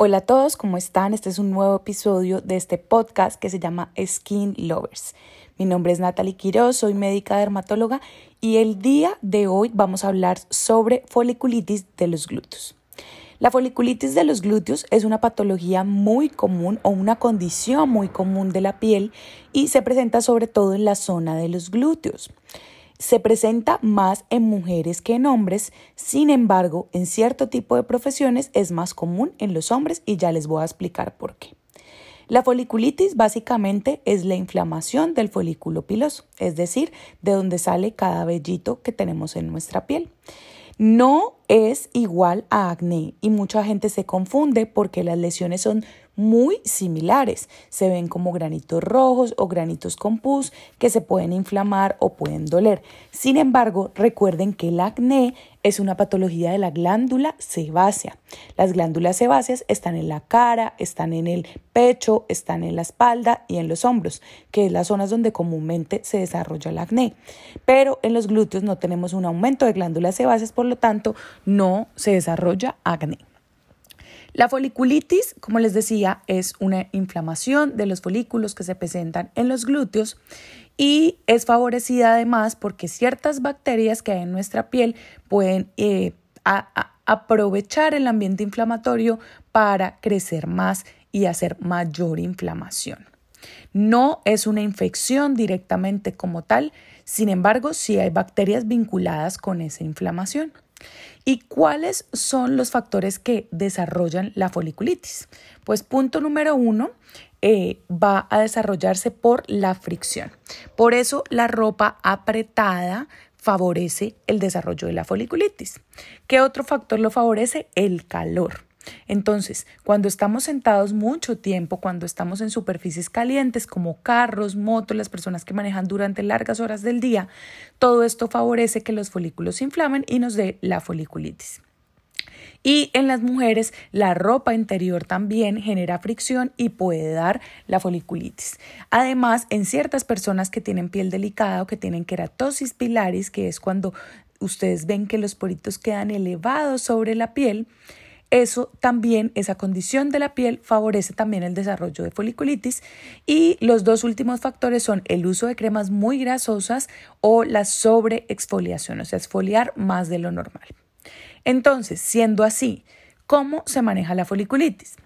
Hola a todos, ¿cómo están? Este es un nuevo episodio de este podcast que se llama Skin Lovers. Mi nombre es Natalie Quiroz, soy médica dermatóloga y el día de hoy vamos a hablar sobre foliculitis de los glúteos. La foliculitis de los glúteos es una patología muy común o una condición muy común de la piel y se presenta sobre todo en la zona de los glúteos. Se presenta más en mujeres que en hombres, sin embargo, en cierto tipo de profesiones es más común en los hombres y ya les voy a explicar por qué. La foliculitis básicamente es la inflamación del folículo piloso, es decir, de donde sale cada vellito que tenemos en nuestra piel. No es igual a acné y mucha gente se confunde porque las lesiones son muy similares. Se ven como granitos rojos o granitos con pus que se pueden inflamar o pueden doler. Sin embargo, recuerden que el acné es una patología de la glándula sebácea. Las glándulas sebáceas están en la cara, están en el pecho, están en la espalda y en los hombros, que es las zonas donde comúnmente se desarrolla el acné. Pero en los glúteos no tenemos un aumento de glándulas sebáceas, por lo tanto, no se desarrolla acné. La foliculitis, como les decía, es una inflamación de los folículos que se presentan en los glúteos y es favorecida además porque ciertas bacterias que hay en nuestra piel pueden eh, aprovechar el ambiente inflamatorio para crecer más y hacer mayor inflamación. No es una infección directamente como tal, sin embargo, sí hay bacterias vinculadas con esa inflamación. ¿Y cuáles son los factores que desarrollan la foliculitis? Pues punto número uno, eh, va a desarrollarse por la fricción. Por eso la ropa apretada favorece el desarrollo de la foliculitis. ¿Qué otro factor lo favorece? El calor. Entonces, cuando estamos sentados mucho tiempo, cuando estamos en superficies calientes como carros, motos, las personas que manejan durante largas horas del día, todo esto favorece que los folículos se inflamen y nos dé la foliculitis. Y en las mujeres la ropa interior también genera fricción y puede dar la foliculitis. Además, en ciertas personas que tienen piel delicada o que tienen queratosis pilaris, que es cuando ustedes ven que los poritos quedan elevados sobre la piel, eso también, esa condición de la piel favorece también el desarrollo de foliculitis y los dos últimos factores son el uso de cremas muy grasosas o la sobreexfoliación, o sea, exfoliar más de lo normal. Entonces, siendo así, ¿cómo se maneja la foliculitis?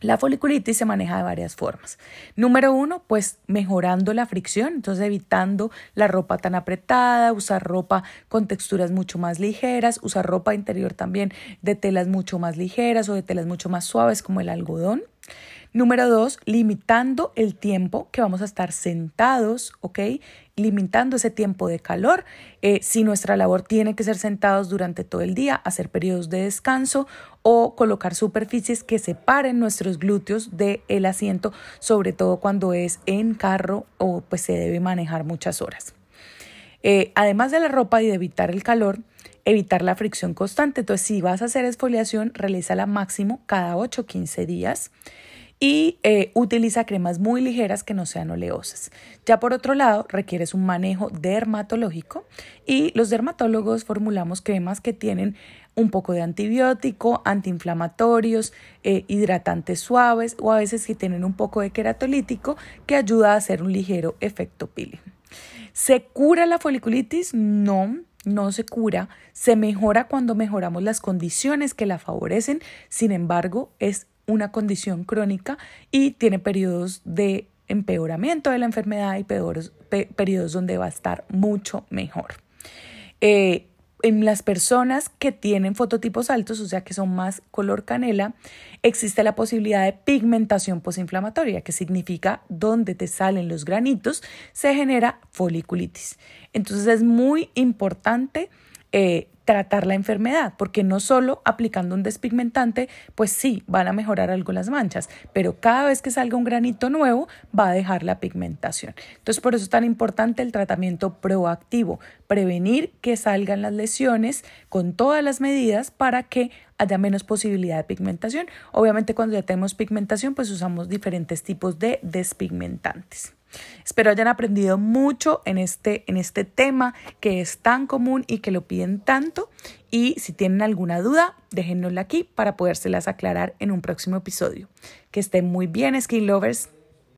La foliculitis se maneja de varias formas. Número uno, pues mejorando la fricción, entonces evitando la ropa tan apretada, usar ropa con texturas mucho más ligeras, usar ropa interior también de telas mucho más ligeras o de telas mucho más suaves como el algodón. Número dos, limitando el tiempo que vamos a estar sentados, ¿ok? Limitando ese tiempo de calor. Eh, si nuestra labor tiene que ser sentados durante todo el día, hacer periodos de descanso o colocar superficies que separen nuestros glúteos del asiento, sobre todo cuando es en carro o pues se debe manejar muchas horas. Eh, además de la ropa y de evitar el calor, evitar la fricción constante. Entonces, si vas a hacer exfoliación, realízala máximo cada 8 o 15 días y eh, utiliza cremas muy ligeras que no sean oleosas. Ya por otro lado, requieres un manejo dermatológico y los dermatólogos formulamos cremas que tienen un poco de antibiótico, antiinflamatorios, eh, hidratantes suaves o a veces que tienen un poco de queratolítico que ayuda a hacer un ligero efecto peeling. ¿Se cura la foliculitis? No, no se cura, se mejora cuando mejoramos las condiciones que la favorecen, sin embargo, es una condición crónica y tiene periodos de empeoramiento de la enfermedad y periodos donde va a estar mucho mejor. Eh, en las personas que tienen fototipos altos, o sea que son más color canela, existe la posibilidad de pigmentación posinflamatoria, que significa donde te salen los granitos, se genera foliculitis. Entonces es muy importante eh, tratar la enfermedad, porque no solo aplicando un despigmentante, pues sí, van a mejorar algo las manchas, pero cada vez que salga un granito nuevo va a dejar la pigmentación. Entonces, por eso es tan importante el tratamiento proactivo, prevenir que salgan las lesiones con todas las medidas para que haya menos posibilidad de pigmentación. Obviamente cuando ya tenemos pigmentación pues usamos diferentes tipos de despigmentantes. Espero hayan aprendido mucho en este, en este tema que es tan común y que lo piden tanto. Y si tienen alguna duda, déjennosla aquí para podérselas aclarar en un próximo episodio. Que estén muy bien, Skin Lovers.